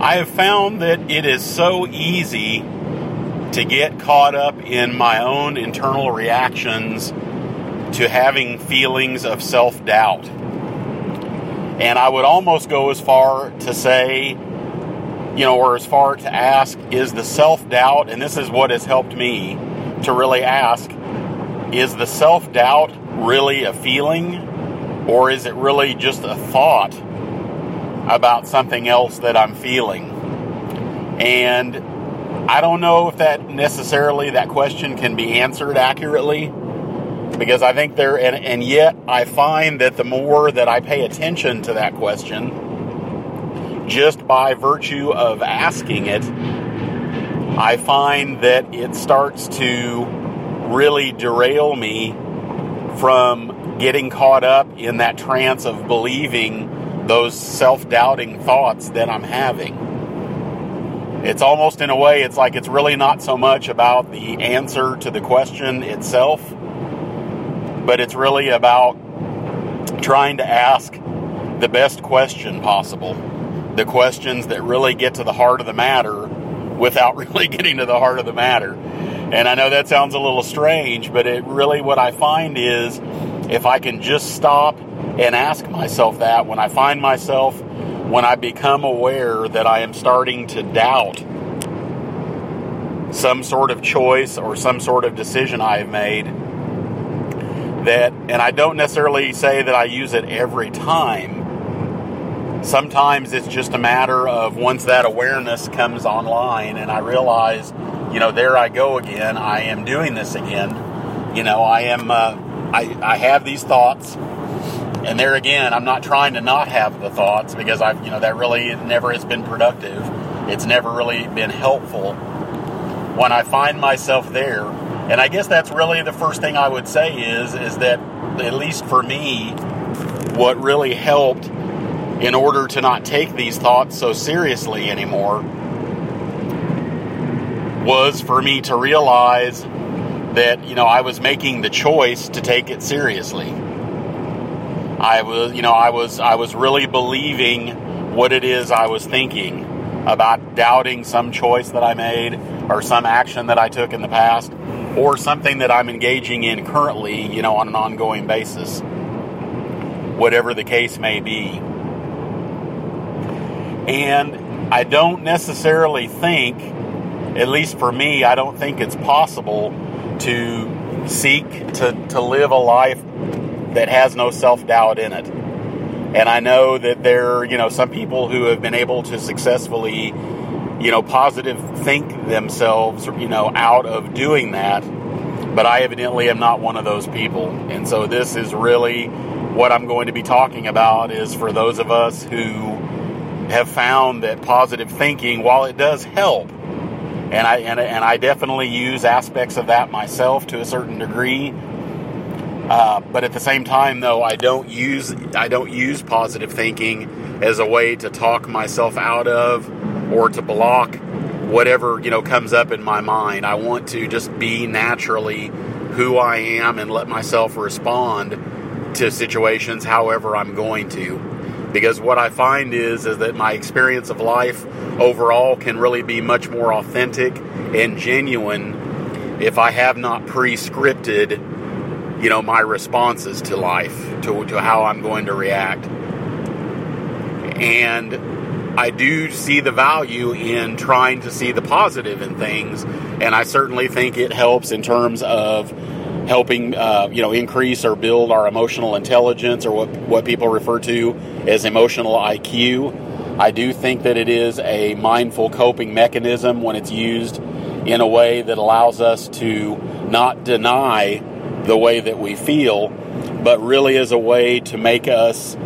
I have found that it is so easy to get caught up in my own internal reactions to having feelings of self doubt. And I would almost go as far to say, you know, or as far to ask, is the self doubt, and this is what has helped me to really ask, is the self doubt really a feeling, or is it really just a thought about something else that I'm feeling? And I don't know if that necessarily that question can be answered accurately because I think there, and, and yet I find that the more that I pay attention to that question, just by virtue of asking it, I find that it starts to really derail me from getting caught up in that trance of believing those self doubting thoughts that I'm having. It's almost in a way, it's like it's really not so much about the answer to the question itself but it's really about trying to ask the best question possible. The questions that really get to the heart of the matter without really getting to the heart of the matter. And I know that sounds a little strange, but it really what I find is if I can just stop and ask myself that when I find myself when I become aware that I am starting to doubt some sort of choice or some sort of decision I have made, that, and I don't necessarily say that I use it every time. Sometimes it's just a matter of once that awareness comes online and I realize, you know, there I go again. I am doing this again. You know, I am, uh, I, I have these thoughts. And there again, I'm not trying to not have the thoughts because I've, you know, that really never has been productive. It's never really been helpful. When I find myself there, and I guess that's really the first thing I would say is is that at least for me, what really helped in order to not take these thoughts so seriously anymore was for me to realize that you know I was making the choice to take it seriously. I was you know I was I was really believing what it is I was thinking about doubting some choice that I made or some action that I took in the past or something that I'm engaging in currently, you know, on an ongoing basis, whatever the case may be. And I don't necessarily think, at least for me, I don't think it's possible to seek to, to live a life that has no self doubt in it. And I know that there, are, you know, some people who have been able to successfully you know, positive think themselves, you know, out of doing that. But I evidently am not one of those people. And so this is really what I'm going to be talking about is for those of us who have found that positive thinking, while it does help, and I and, and I definitely use aspects of that myself to a certain degree. Uh, but at the same time, though, I don't use I don't use positive thinking as a way to talk myself out of or to block whatever you know comes up in my mind. I want to just be naturally who I am and let myself respond to situations however I'm going to. Because what I find is is that my experience of life overall can really be much more authentic and genuine if I have not pre-scripted, you know, my responses to life, to, to how I'm going to react. And I do see the value in trying to see the positive in things, and I certainly think it helps in terms of helping uh, you know increase or build our emotional intelligence or what what people refer to as emotional IQ. I do think that it is a mindful coping mechanism when it's used in a way that allows us to not deny the way that we feel, but really is a way to make us,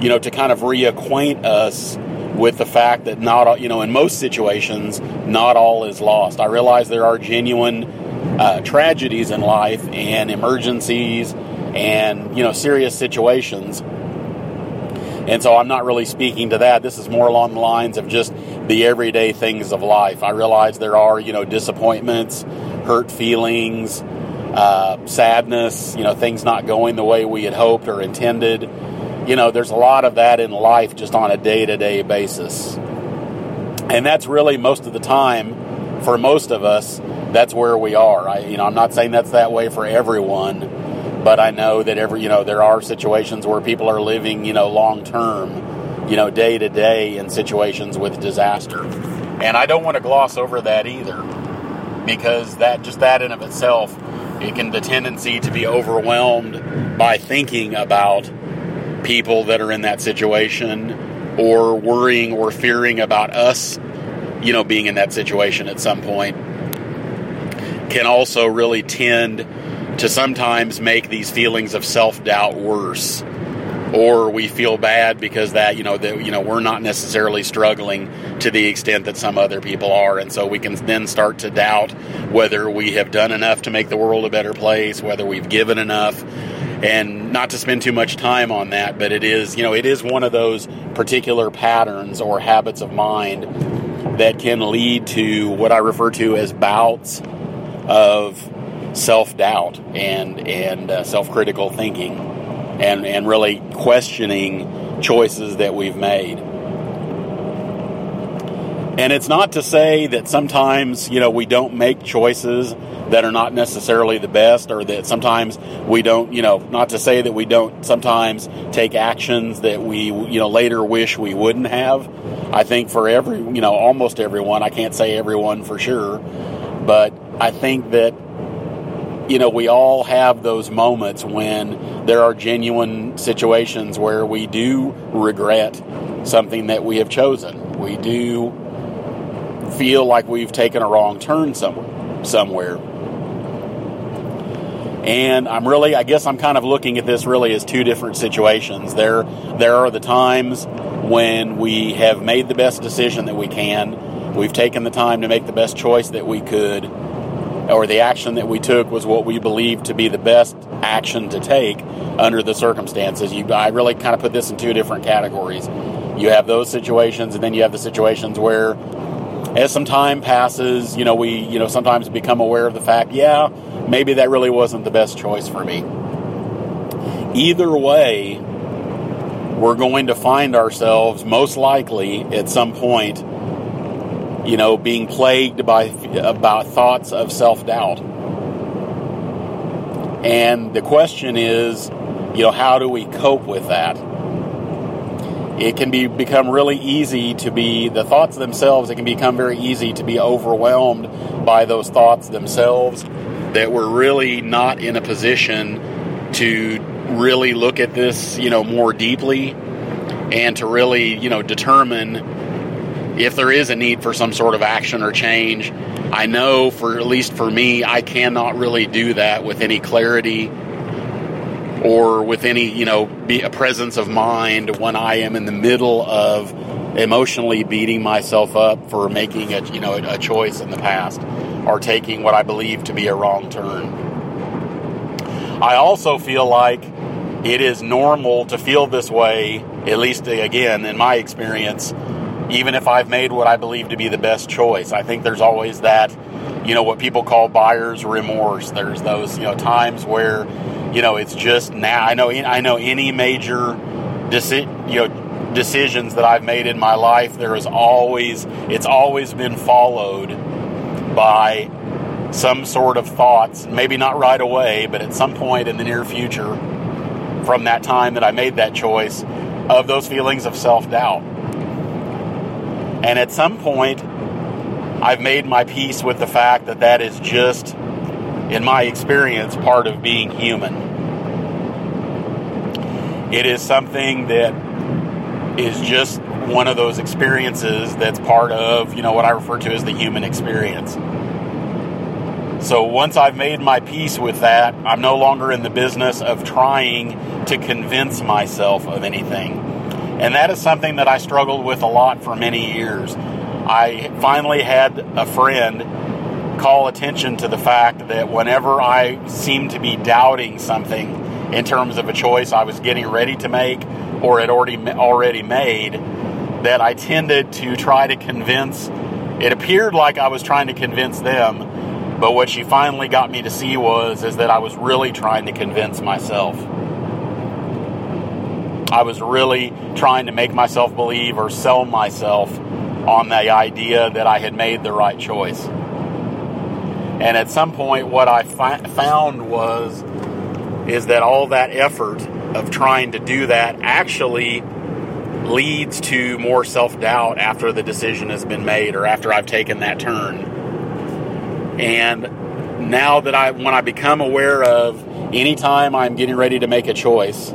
you know, to kind of reacquaint us with the fact that not all, you know, in most situations, not all is lost. I realize there are genuine uh, tragedies in life and emergencies and, you know, serious situations. And so I'm not really speaking to that. This is more along the lines of just the everyday things of life. I realize there are, you know, disappointments, hurt feelings, uh, sadness, you know, things not going the way we had hoped or intended you know, there's a lot of that in life just on a day to day basis. And that's really most of the time, for most of us, that's where we are. I, you know, I'm not saying that's that way for everyone, but I know that every, you know, there are situations where people are living, you know, long term, you know, day to day in situations with disaster. And I don't want to gloss over that either, because that just that in of itself, it can the tendency to be overwhelmed by thinking about people that are in that situation or worrying or fearing about us, you know, being in that situation at some point can also really tend to sometimes make these feelings of self-doubt worse. Or we feel bad because that you know that you know we're not necessarily struggling to the extent that some other people are. And so we can then start to doubt whether we have done enough to make the world a better place whether we've given enough. And not to spend too much time on that but it is you know it is one of those particular patterns or habits of mind that can lead to what I refer to as bouts of self-doubt and and uh, self-critical thinking and and really questioning choices that we've made. And it's not to say that sometimes you know we don't make choices that are not necessarily the best or that sometimes we don't you know not to say that we don't sometimes take actions that we you know later wish we wouldn't have. I think for every you know almost everyone i can't say everyone for sure but I think that you know we all have those moments when there are genuine situations where we do regret something that we have chosen. We do feel like we've taken a wrong turn somewhere somewhere. And I'm really I guess I'm kind of looking at this really as two different situations. There there are the times when we have made the best decision that we can. We've taken the time to make the best choice that we could or the action that we took was what we believed to be the best action to take under the circumstances. You, I really kind of put this in two different categories. You have those situations, and then you have the situations where, as some time passes, you know, we, you know, sometimes become aware of the fact, yeah, maybe that really wasn't the best choice for me. Either way, we're going to find ourselves most likely at some point you know, being plagued by about thoughts of self-doubt. And the question is, you know, how do we cope with that? It can be become really easy to be the thoughts themselves. It can become very easy to be overwhelmed by those thoughts themselves. That we're really not in a position to really look at this, you know, more deeply, and to really, you know, determine if there is a need for some sort of action or change, I know for at least for me, I cannot really do that with any clarity or with any, you know, be a presence of mind when I am in the middle of emotionally beating myself up for making a, you know, a choice in the past or taking what I believe to be a wrong turn. I also feel like it is normal to feel this way, at least again in my experience, even if I've made what I believe to be the best choice. I think there's always that, you know, what people call buyer's remorse. There's those, you know, times where, you know, it's just now. I know, I know any major, deci- you know, decisions that I've made in my life. There is always, it's always been followed by some sort of thoughts. Maybe not right away, but at some point in the near future, from that time that I made that choice, of those feelings of self doubt and at some point, I've made my peace with the fact that that is just, in my experience, part of being human. It is something that is just one of those experiences that's part of, you know, what I refer to as the human experience. So once I've made my peace with that, I'm no longer in the business of trying to convince myself of anything. And that is something that I struggled with a lot for many years. I finally had a friend call attention to the fact that whenever I seemed to be doubting something in terms of a choice I was getting ready to make or had already already made, that I tended to try to convince. It appeared like I was trying to convince them, but what she finally got me to see was is that I was really trying to convince myself. I was really trying to make myself believe or sell myself on the idea that I had made the right choice. And at some point, what I fi- found was is that all that effort of trying to do that actually leads to more self doubt after the decision has been made or after I've taken that turn. And now that I, when I become aware of anytime I'm getting ready to make a choice,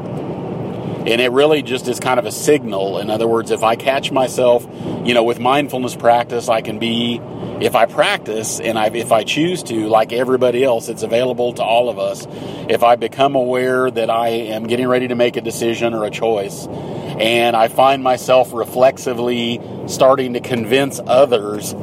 and it really just is kind of a signal. In other words, if I catch myself, you know, with mindfulness practice, I can be, if I practice and I, if I choose to, like everybody else, it's available to all of us. If I become aware that I am getting ready to make a decision or a choice, and I find myself reflexively starting to convince others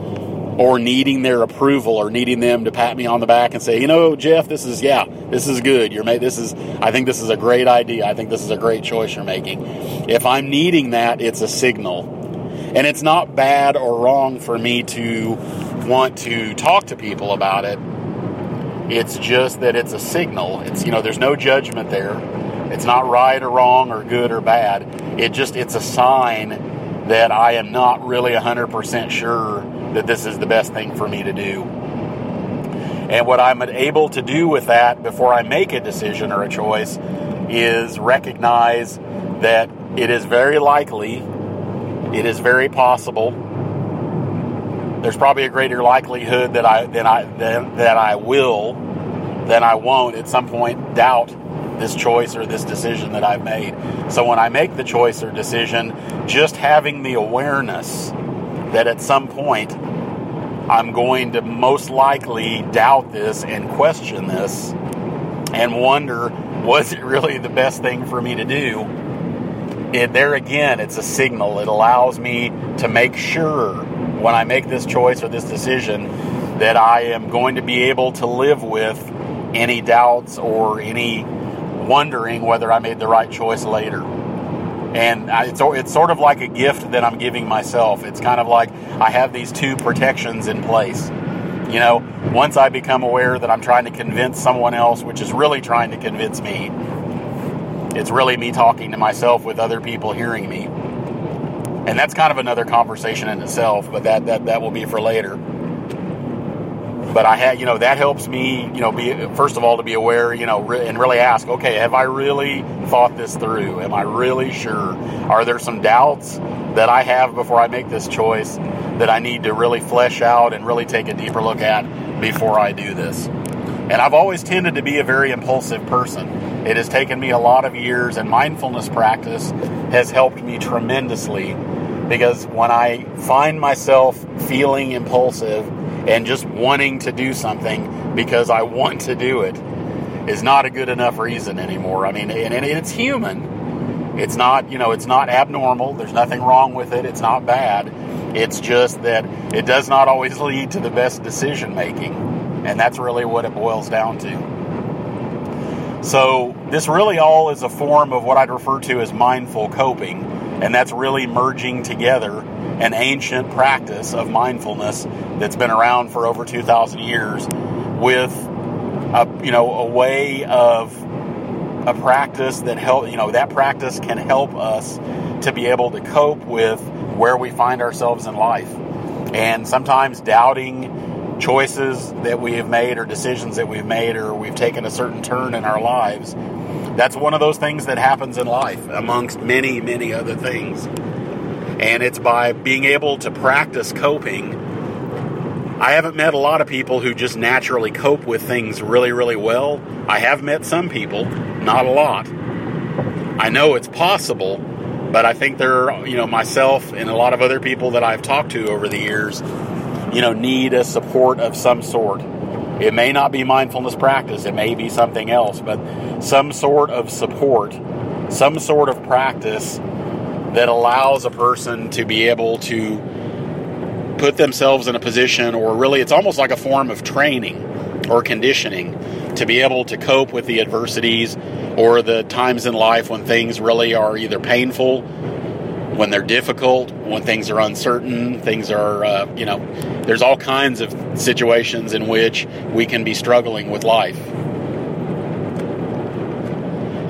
or needing their approval or needing them to pat me on the back and say, you know, Jeff, this is yeah, this is good. You're made. This is. I think this is a great idea. I think this is a great choice you're making. If I'm needing that, it's a signal, and it's not bad or wrong for me to want to talk to people about it. It's just that it's a signal. It's you know, there's no judgment there. It's not right or wrong or good or bad. It just it's a sign that I am not really 100% sure that this is the best thing for me to do. And what I'm able to do with that before I make a decision or a choice is recognize that it is very likely, it is very possible. There's probably a greater likelihood that I than I than, that I will than I won't at some point doubt this choice or this decision that I've made. So when I make the choice or decision, just having the awareness that at some point I'm going to most likely doubt this and question this and wonder was it really the best thing for me to do? It, there again, it's a signal. It allows me to make sure when I make this choice or this decision that I am going to be able to live with any doubts or any wondering whether I made the right choice later. And it's, it's sort of like a gift that I'm giving myself. It's kind of like I have these two protections in place. You know, once I become aware that I'm trying to convince someone else, which is really trying to convince me, it's really me talking to myself with other people hearing me. And that's kind of another conversation in itself, but that, that, that will be for later but I had, you know, that helps me, you know, be first of all to be aware, you know, re- and really ask, okay, have I really thought this through? Am I really sure? Are there some doubts that I have before I make this choice that I need to really flesh out and really take a deeper look at before I do this? And I've always tended to be a very impulsive person. It has taken me a lot of years, and mindfulness practice has helped me tremendously because when I find myself feeling impulsive and just wanting to do something because I want to do it is not a good enough reason anymore. I mean, and, and it's human. It's not, you know, it's not abnormal. There's nothing wrong with it. It's not bad. It's just that it does not always lead to the best decision making. And that's really what it boils down to. So, this really all is a form of what I'd refer to as mindful coping. And that's really merging together an ancient practice of mindfulness that's been around for over 2,000 years with a, you know, a way of a practice that help, you know, that practice can help us to be able to cope with where we find ourselves in life. And sometimes doubting choices that we have made or decisions that we've made or we've taken a certain turn in our lives. That's one of those things that happens in life amongst many, many other things. And it's by being able to practice coping. I haven't met a lot of people who just naturally cope with things really, really well. I have met some people, not a lot. I know it's possible, but I think there are, you know, myself and a lot of other people that I've talked to over the years, you know, need a support of some sort. It may not be mindfulness practice, it may be something else, but some sort of support, some sort of practice that allows a person to be able to put themselves in a position, or really, it's almost like a form of training or conditioning to be able to cope with the adversities or the times in life when things really are either painful, when they're difficult, when things are uncertain, things are, uh, you know, there's all kinds of situations in which we can be struggling with life.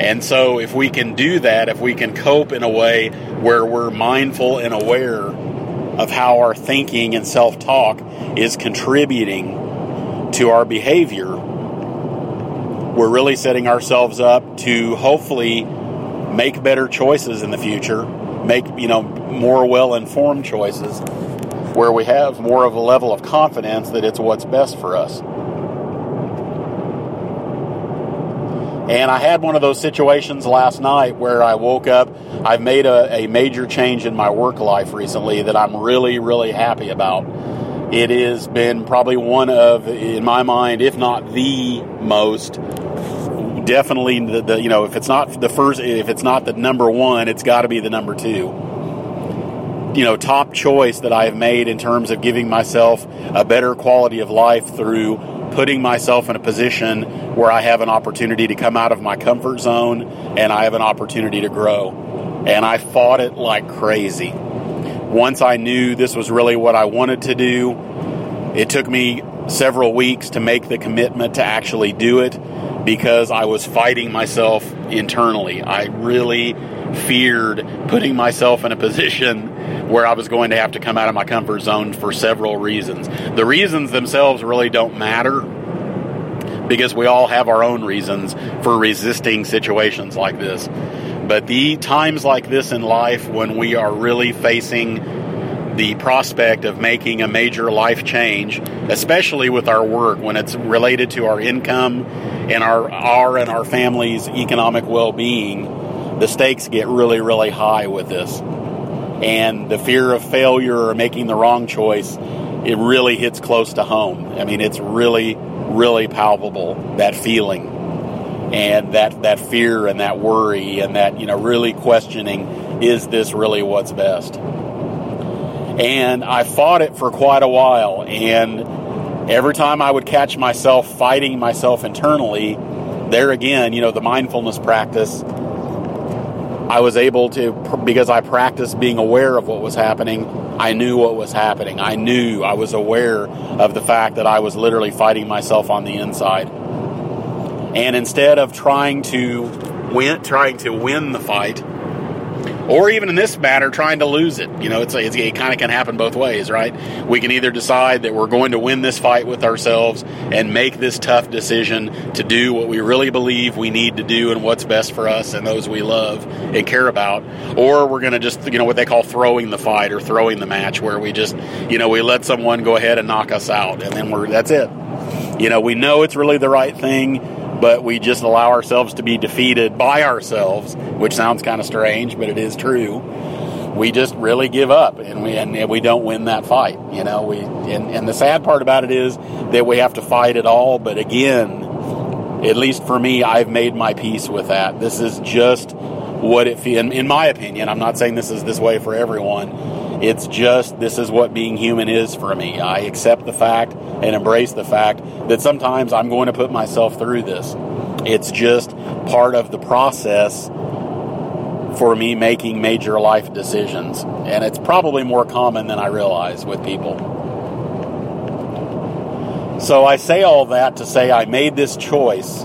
And so, if we can do that, if we can cope in a way where we're mindful and aware of how our thinking and self talk is contributing to our behavior, we're really setting ourselves up to hopefully make better choices in the future, make, you know, more well informed choices where we have more of a level of confidence that it's what's best for us. And I had one of those situations last night where I woke up. I've made a, a, major change in my work life recently that I'm really, really happy about. It has been probably one of, in my mind, if not the most, definitely the, the you know, if it's not the first, if it's not the number one, it's got to be the number two you know top choice that I have made in terms of giving myself a better quality of life through putting myself in a position where I have an opportunity to come out of my comfort zone and I have an opportunity to grow. And I fought it like crazy. Once I knew this was really what I wanted to do, it took me several weeks to make the commitment to actually do it because I was fighting myself internally. I really feared putting myself in a position where I was going to have to come out of my comfort zone for several reasons. The reasons themselves really don't matter because we all have our own reasons for resisting situations like this. But the times like this in life when we are really facing the prospect of making a major life change, especially with our work when it's related to our income and our our and our family's economic well-being, the stakes get really, really high with this. And the fear of failure or making the wrong choice, it really hits close to home. I mean, it's really, really palpable, that feeling. And that, that fear and that worry and that, you know, really questioning, is this really what's best? And I fought it for quite a while. And every time I would catch myself fighting myself internally, there again, you know, the mindfulness practice I was able to, because I practiced being aware of what was happening, I knew what was happening. I knew, I was aware of the fact that I was literally fighting myself on the inside. And instead of trying to win, trying to win the fight, or even in this matter, trying to lose it. You know, it's, it's it kind of can happen both ways, right? We can either decide that we're going to win this fight with ourselves and make this tough decision to do what we really believe we need to do and what's best for us and those we love and care about, or we're going to just, you know, what they call throwing the fight or throwing the match, where we just, you know, we let someone go ahead and knock us out, and then we're that's it. You know, we know it's really the right thing but we just allow ourselves to be defeated by ourselves, which sounds kind of strange, but it is true. We just really give up and we and we don't win that fight. You know, we and, and the sad part about it is that we have to fight it all, but again, at least for me, I've made my peace with that. This is just what it feels. In my opinion, I'm not saying this is this way for everyone. It's just this is what being human is for me. I accept the fact and embrace the fact that sometimes I'm going to put myself through this. It's just part of the process for me making major life decisions. And it's probably more common than I realize with people. So I say all that to say I made this choice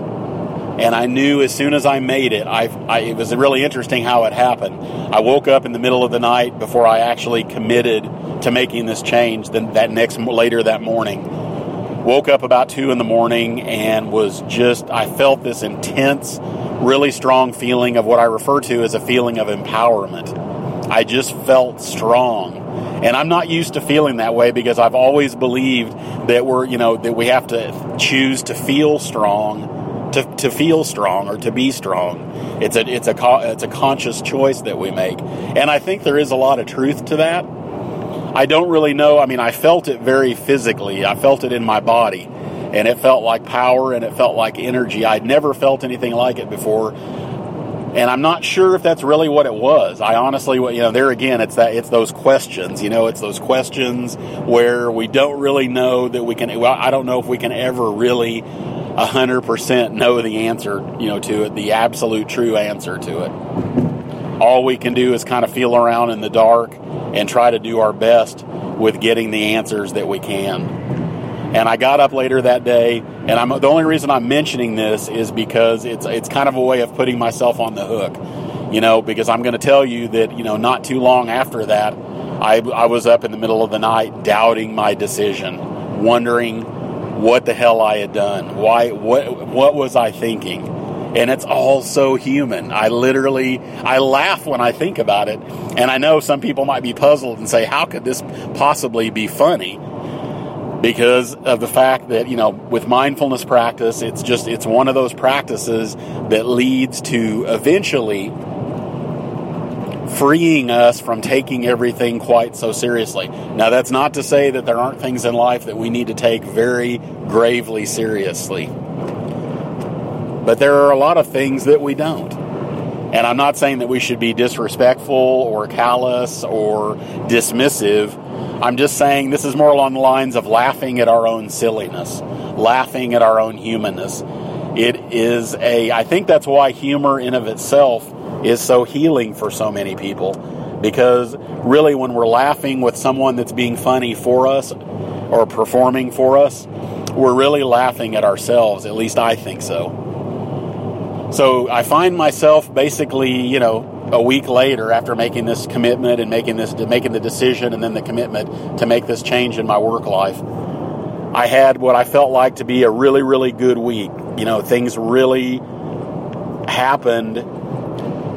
and I knew as soon as I made it, I, I, it was really interesting how it happened. I woke up in the middle of the night before I actually committed to making this change. Then that next later that morning, woke up about two in the morning and was just I felt this intense, really strong feeling of what I refer to as a feeling of empowerment. I just felt strong. And I'm not used to feeling that way because I've always believed that we're, you know, that we have to choose to feel strong to, to feel strong or to be strong. It's a it's a it's a conscious choice that we make, and I think there is a lot of truth to that. I don't really know. I mean, I felt it very physically. I felt it in my body, and it felt like power and it felt like energy. I'd never felt anything like it before, and I'm not sure if that's really what it was. I honestly, you know, there again, it's that it's those questions. You know, it's those questions where we don't really know that we can. Well, I don't know if we can ever really 100% know the answer, you know, to it, the absolute true answer to it. All we can do is kind of feel around in the dark and try to do our best with getting the answers that we can. And I got up later that day, and I'm the only reason I'm mentioning this is because it's it's kind of a way of putting myself on the hook, you know, because I'm going to tell you that you know not too long after that, I, I was up in the middle of the night doubting my decision, wondering what the hell I had done. Why? What? What was I thinking? And it's all so human. I literally, I laugh when I think about it. And I know some people might be puzzled and say, how could this possibly be funny? Because of the fact that, you know, with mindfulness practice, it's just, it's one of those practices that leads to eventually freeing us from taking everything quite so seriously. Now, that's not to say that there aren't things in life that we need to take very gravely seriously. But there are a lot of things that we don't. And I'm not saying that we should be disrespectful or callous or dismissive. I'm just saying this is more along the lines of laughing at our own silliness, laughing at our own humanness. It is a, I think that's why humor in of itself is so healing for so many people. Because really, when we're laughing with someone that's being funny for us or performing for us, we're really laughing at ourselves. At least I think so. So I find myself basically, you know, a week later after making this commitment and making this making the decision and then the commitment to make this change in my work life. I had what I felt like to be a really really good week. You know, things really happened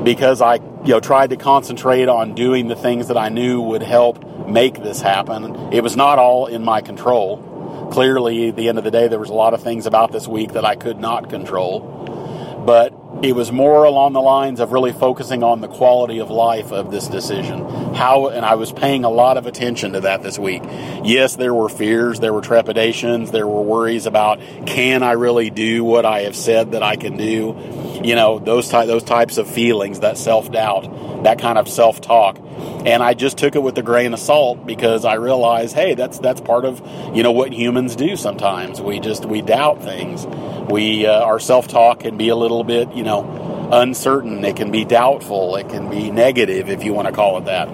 because I, you know, tried to concentrate on doing the things that I knew would help make this happen. It was not all in my control. Clearly, at the end of the day, there was a lot of things about this week that I could not control. But it was more along the lines of really focusing on the quality of life of this decision. How, and I was paying a lot of attention to that this week. Yes, there were fears, there were trepidations, there were worries about can I really do what I have said that I can do? You know, those ty- those types of feelings, that self doubt, that kind of self talk. And I just took it with a grain of salt because I realized, hey, that's that's part of you know what humans do sometimes. We just we doubt things. We uh, our self talk can be a little bit you know uncertain. It can be doubtful. It can be negative if you want to call it that.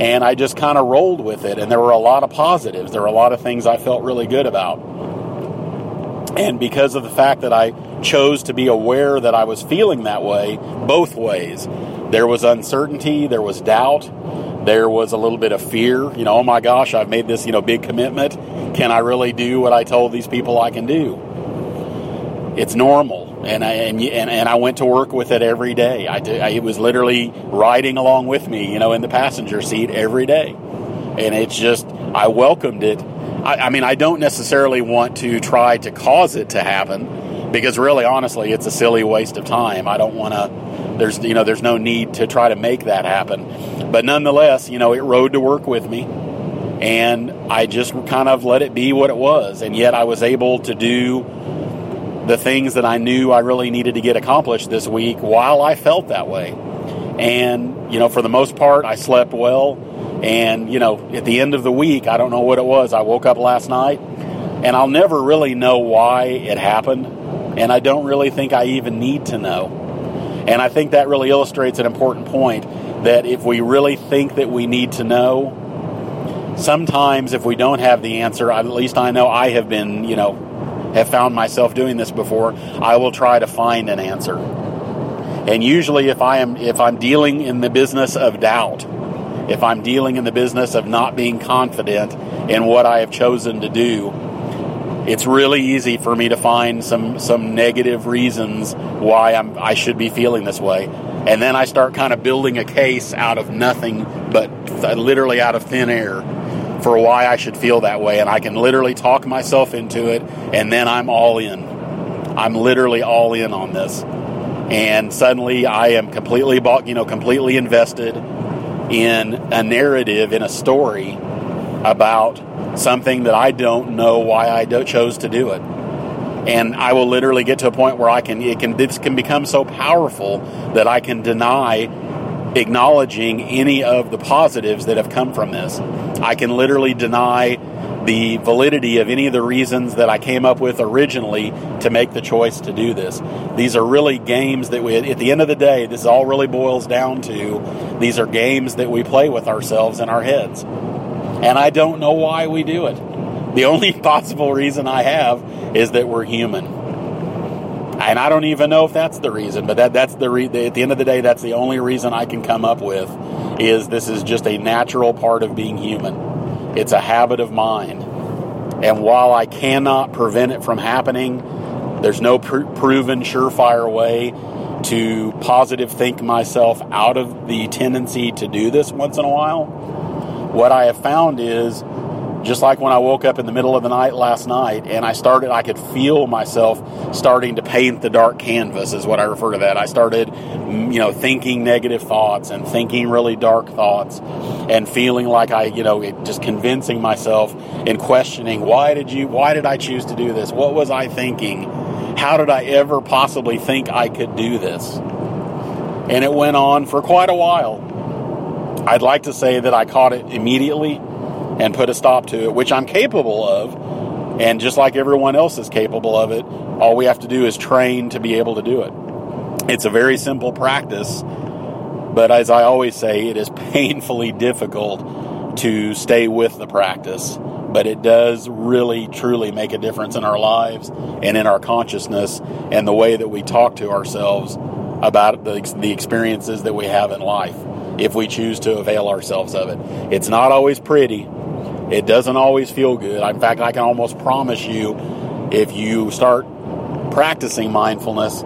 And I just kind of rolled with it. And there were a lot of positives. There were a lot of things I felt really good about. And because of the fact that I chose to be aware that I was feeling that way, both ways, there was uncertainty, there was doubt, there was a little bit of fear. You know, oh my gosh, I've made this, you know, big commitment. Can I really do what I told these people I can do? It's normal. And I, and, and, and I went to work with it every day. I, did, I it was literally riding along with me, you know, in the passenger seat every day. And it's just, I welcomed it I, I mean, I don't necessarily want to try to cause it to happen because really, honestly, it's a silly waste of time. I don't want to. There's you know, there's no need to try to make that happen. But nonetheless, you know, it rode to work with me, and I just kind of let it be what it was. And yet, I was able to do the things that I knew I really needed to get accomplished this week while I felt that way. And you know, for the most part, I slept well. And, you know, at the end of the week, I don't know what it was. I woke up last night and I'll never really know why it happened. And I don't really think I even need to know. And I think that really illustrates an important point that if we really think that we need to know, sometimes if we don't have the answer, at least I know I have been, you know, have found myself doing this before, I will try to find an answer. And usually if I am if I'm dealing in the business of doubt, if I'm dealing in the business of not being confident in what I have chosen to do, it's really easy for me to find some some negative reasons why I'm I should be feeling this way. And then I start kind of building a case out of nothing but uh, literally out of thin air for why I should feel that way and I can literally talk myself into it and then I'm all in. I'm literally all in on this. And suddenly I am completely bought, you know, completely invested in a narrative, in a story about something that I don't know why I chose to do it. And I will literally get to a point where I can, it can, this can become so powerful that I can deny acknowledging any of the positives that have come from this. I can literally deny the validity of any of the reasons that I came up with originally to make the choice to do this. These are really games that we, at the end of the day, this all really boils down to these are games that we play with ourselves in our heads. And I don't know why we do it. The only possible reason I have is that we're human. And I don't even know if that's the reason, but that, that's the re- at the end of the day, that's the only reason I can come up with is this is just a natural part of being human. It's a habit of mind. And while I cannot prevent it from happening, there's no pr- proven surefire way to positive think myself out of the tendency to do this once in a while. What I have found is just like when I woke up in the middle of the night last night and I started, I could feel myself starting to paint the dark canvas, is what I refer to that. I started, you know, thinking negative thoughts and thinking really dark thoughts and feeling like I, you know, just convincing myself and questioning why did you, why did I choose to do this? What was I thinking? How did I ever possibly think I could do this? And it went on for quite a while. I'd like to say that I caught it immediately and put a stop to it, which I'm capable of. And just like everyone else is capable of it, all we have to do is train to be able to do it. It's a very simple practice, but as I always say, it is painfully difficult to stay with the practice. But it does really, truly make a difference in our lives and in our consciousness and the way that we talk to ourselves about the, the experiences that we have in life if we choose to avail ourselves of it. It's not always pretty, it doesn't always feel good. In fact, I can almost promise you if you start practicing mindfulness,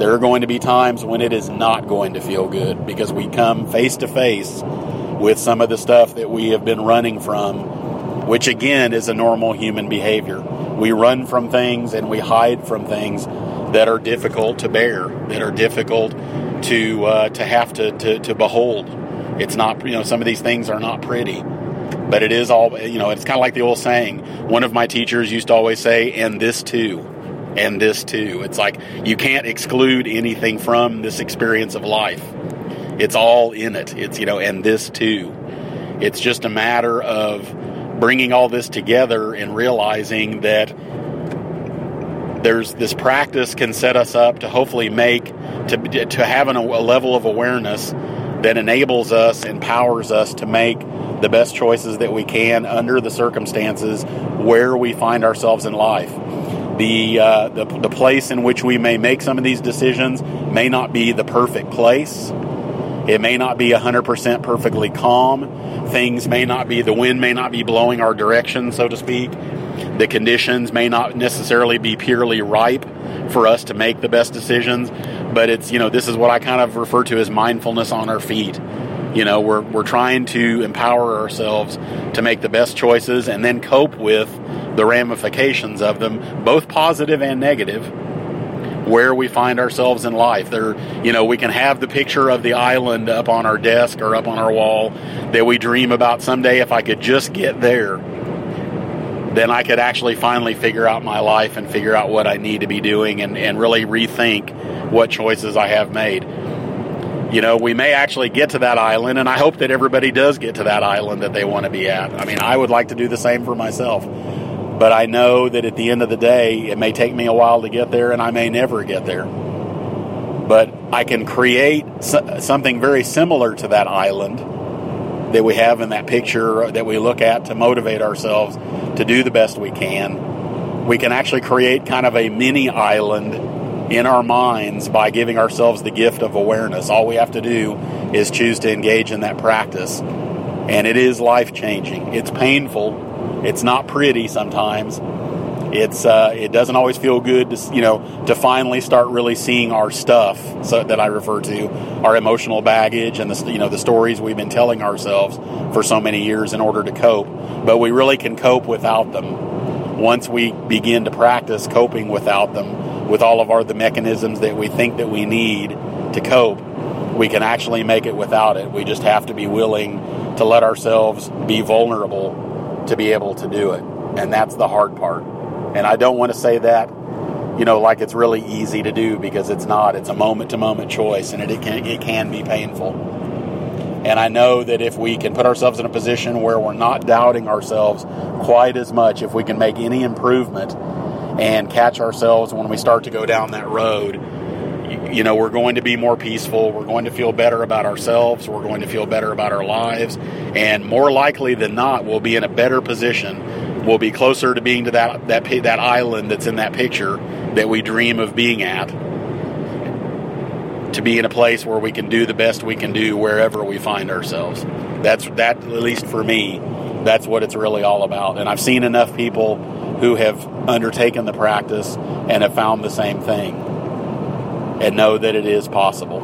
there are going to be times when it is not going to feel good because we come face to face with some of the stuff that we have been running from, which again is a normal human behavior. We run from things and we hide from things that are difficult to bear, that are difficult to uh, to have to, to, to behold. It's not you know some of these things are not pretty but it is all you know it's kind of like the old saying one of my teachers used to always say and this too and this too it's like you can't exclude anything from this experience of life. It's all in it. It's you know and this too. It's just a matter of bringing all this together and realizing that there's this practice can set us up to hopefully make to to have an, a level of awareness that enables us empowers us to make the best choices that we can under the circumstances where we find ourselves in life. The, uh, the, the place in which we may make some of these decisions may not be the perfect place. It may not be 100% perfectly calm. Things may not be, the wind may not be blowing our direction, so to speak. The conditions may not necessarily be purely ripe for us to make the best decisions, but it's, you know, this is what I kind of refer to as mindfulness on our feet. You know, we're, we're trying to empower ourselves to make the best choices and then cope with the ramifications of them, both positive and negative, where we find ourselves in life. There, you know, we can have the picture of the island up on our desk or up on our wall that we dream about someday. If I could just get there, then I could actually finally figure out my life and figure out what I need to be doing and, and really rethink what choices I have made you know, we may actually get to that island, and I hope that everybody does get to that island that they want to be at. I mean, I would like to do the same for myself. But I know that at the end of the day, it may take me a while to get there, and I may never get there. But I can create something very similar to that island that we have in that picture that we look at to motivate ourselves to do the best we can. We can actually create kind of a mini island in our minds by giving ourselves the gift of awareness. All we have to do is choose to engage in that practice. And it is life changing. It's painful. It's not pretty sometimes. It's uh, it doesn't always feel good to you know to finally start really seeing our stuff so, that I refer to our emotional baggage and the you know the stories we've been telling ourselves for so many years in order to cope. But we really can cope without them once we begin to practice coping without them with all of our the mechanisms that we think that we need to cope, we can actually make it without it. We just have to be willing to let ourselves be vulnerable to be able to do it. And that's the hard part. And I don't want to say that, you know, like it's really easy to do because it's not. It's a moment to moment choice and it, it, can, it can be painful. And I know that if we can put ourselves in a position where we're not doubting ourselves quite as much, if we can make any improvement and catch ourselves when we start to go down that road. You know, we're going to be more peaceful. We're going to feel better about ourselves. We're going to feel better about our lives. And more likely than not, we'll be in a better position. We'll be closer to being to that, that, that island that's in that picture that we dream of being at to be in a place where we can do the best we can do wherever we find ourselves. That's that at least for me, that's what it's really all about. And I've seen enough people who have undertaken the practice and have found the same thing and know that it is possible.